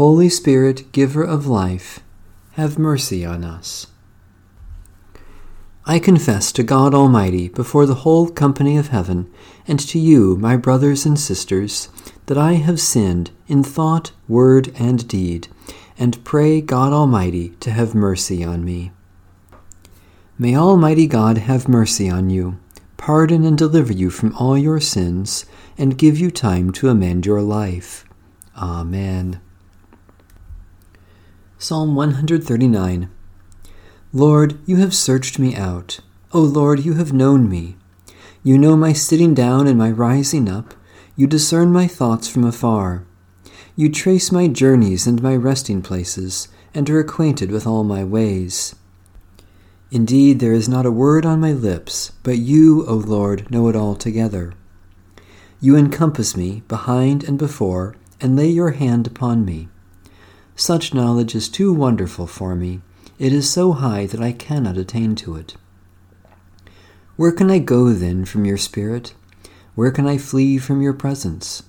Holy Spirit, giver of life, have mercy on us. I confess to God Almighty before the whole company of heaven, and to you, my brothers and sisters, that I have sinned in thought, word, and deed, and pray God Almighty to have mercy on me. May Almighty God have mercy on you, pardon and deliver you from all your sins, and give you time to amend your life. Amen. Psalm 139 Lord, you have searched me out. O Lord, you have known me. You know my sitting down and my rising up. You discern my thoughts from afar. You trace my journeys and my resting places, and are acquainted with all my ways. Indeed, there is not a word on my lips, but you, O Lord, know it all together. You encompass me behind and before, and lay your hand upon me. Such knowledge is too wonderful for me. It is so high that I cannot attain to it. Where can I go then from your Spirit? Where can I flee from your presence?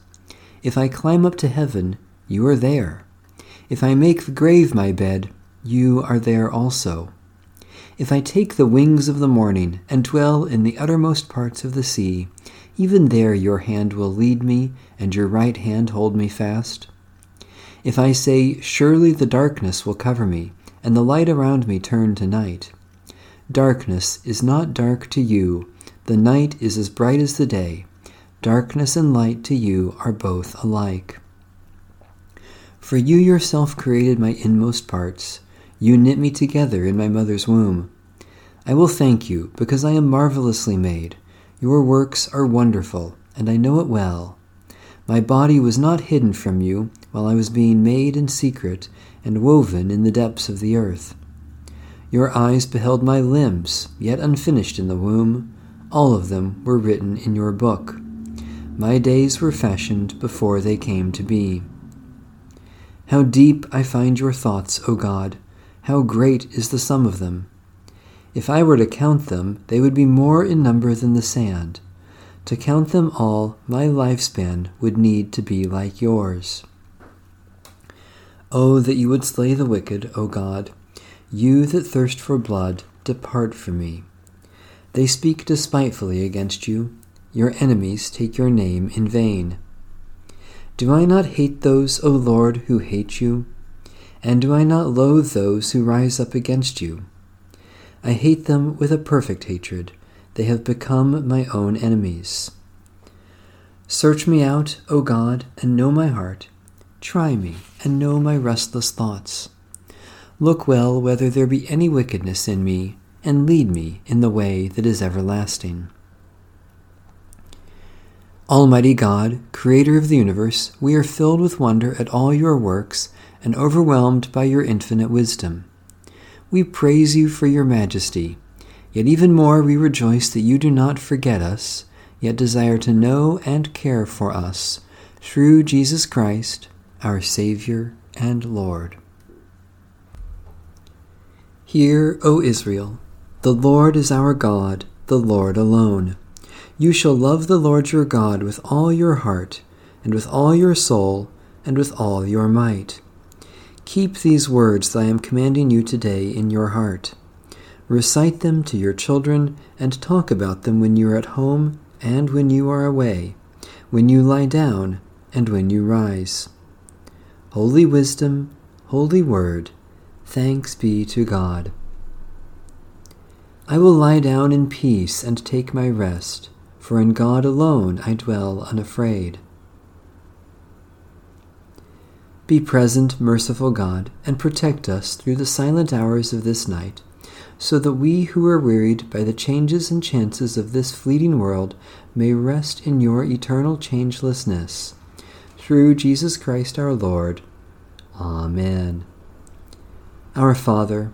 If I climb up to heaven, you are there. If I make the grave my bed, you are there also. If I take the wings of the morning and dwell in the uttermost parts of the sea, even there your hand will lead me, and your right hand hold me fast. If I say, Surely the darkness will cover me, and the light around me turn to night. Darkness is not dark to you, the night is as bright as the day. Darkness and light to you are both alike. For you yourself created my inmost parts. You knit me together in my mother's womb. I will thank you, because I am marvelously made. Your works are wonderful, and I know it well. My body was not hidden from you while I was being made in secret and woven in the depths of the earth. Your eyes beheld my limbs, yet unfinished in the womb. All of them were written in your book. My days were fashioned before they came to be. How deep I find your thoughts, O God! How great is the sum of them! If I were to count them, they would be more in number than the sand. To count them all, my lifespan would need to be like yours. Oh, that you would slay the wicked, O God! You that thirst for blood, depart from me. They speak despitefully against you. Your enemies take your name in vain. Do I not hate those, O Lord, who hate you? And do I not loathe those who rise up against you? I hate them with a perfect hatred. They have become my own enemies. Search me out, O God, and know my heart. Try me, and know my restless thoughts. Look well whether there be any wickedness in me, and lead me in the way that is everlasting. Almighty God, Creator of the universe, we are filled with wonder at all your works and overwhelmed by your infinite wisdom. We praise you for your majesty, yet even more we rejoice that you do not forget us, yet desire to know and care for us, through Jesus Christ, our Savior and Lord. Hear, O Israel, the Lord is our God, the Lord alone. You shall love the Lord your God with all your heart, and with all your soul, and with all your might. Keep these words that I am commanding you today in your heart. Recite them to your children, and talk about them when you are at home and when you are away, when you lie down and when you rise. Holy Wisdom, Holy Word, thanks be to God. I will lie down in peace and take my rest for in God alone I dwell unafraid. Be present, merciful God, and protect us through the silent hours of this night, so that we who are wearied by the changes and chances of this fleeting world may rest in your eternal changelessness. Through Jesus Christ our Lord. Amen. Our Father,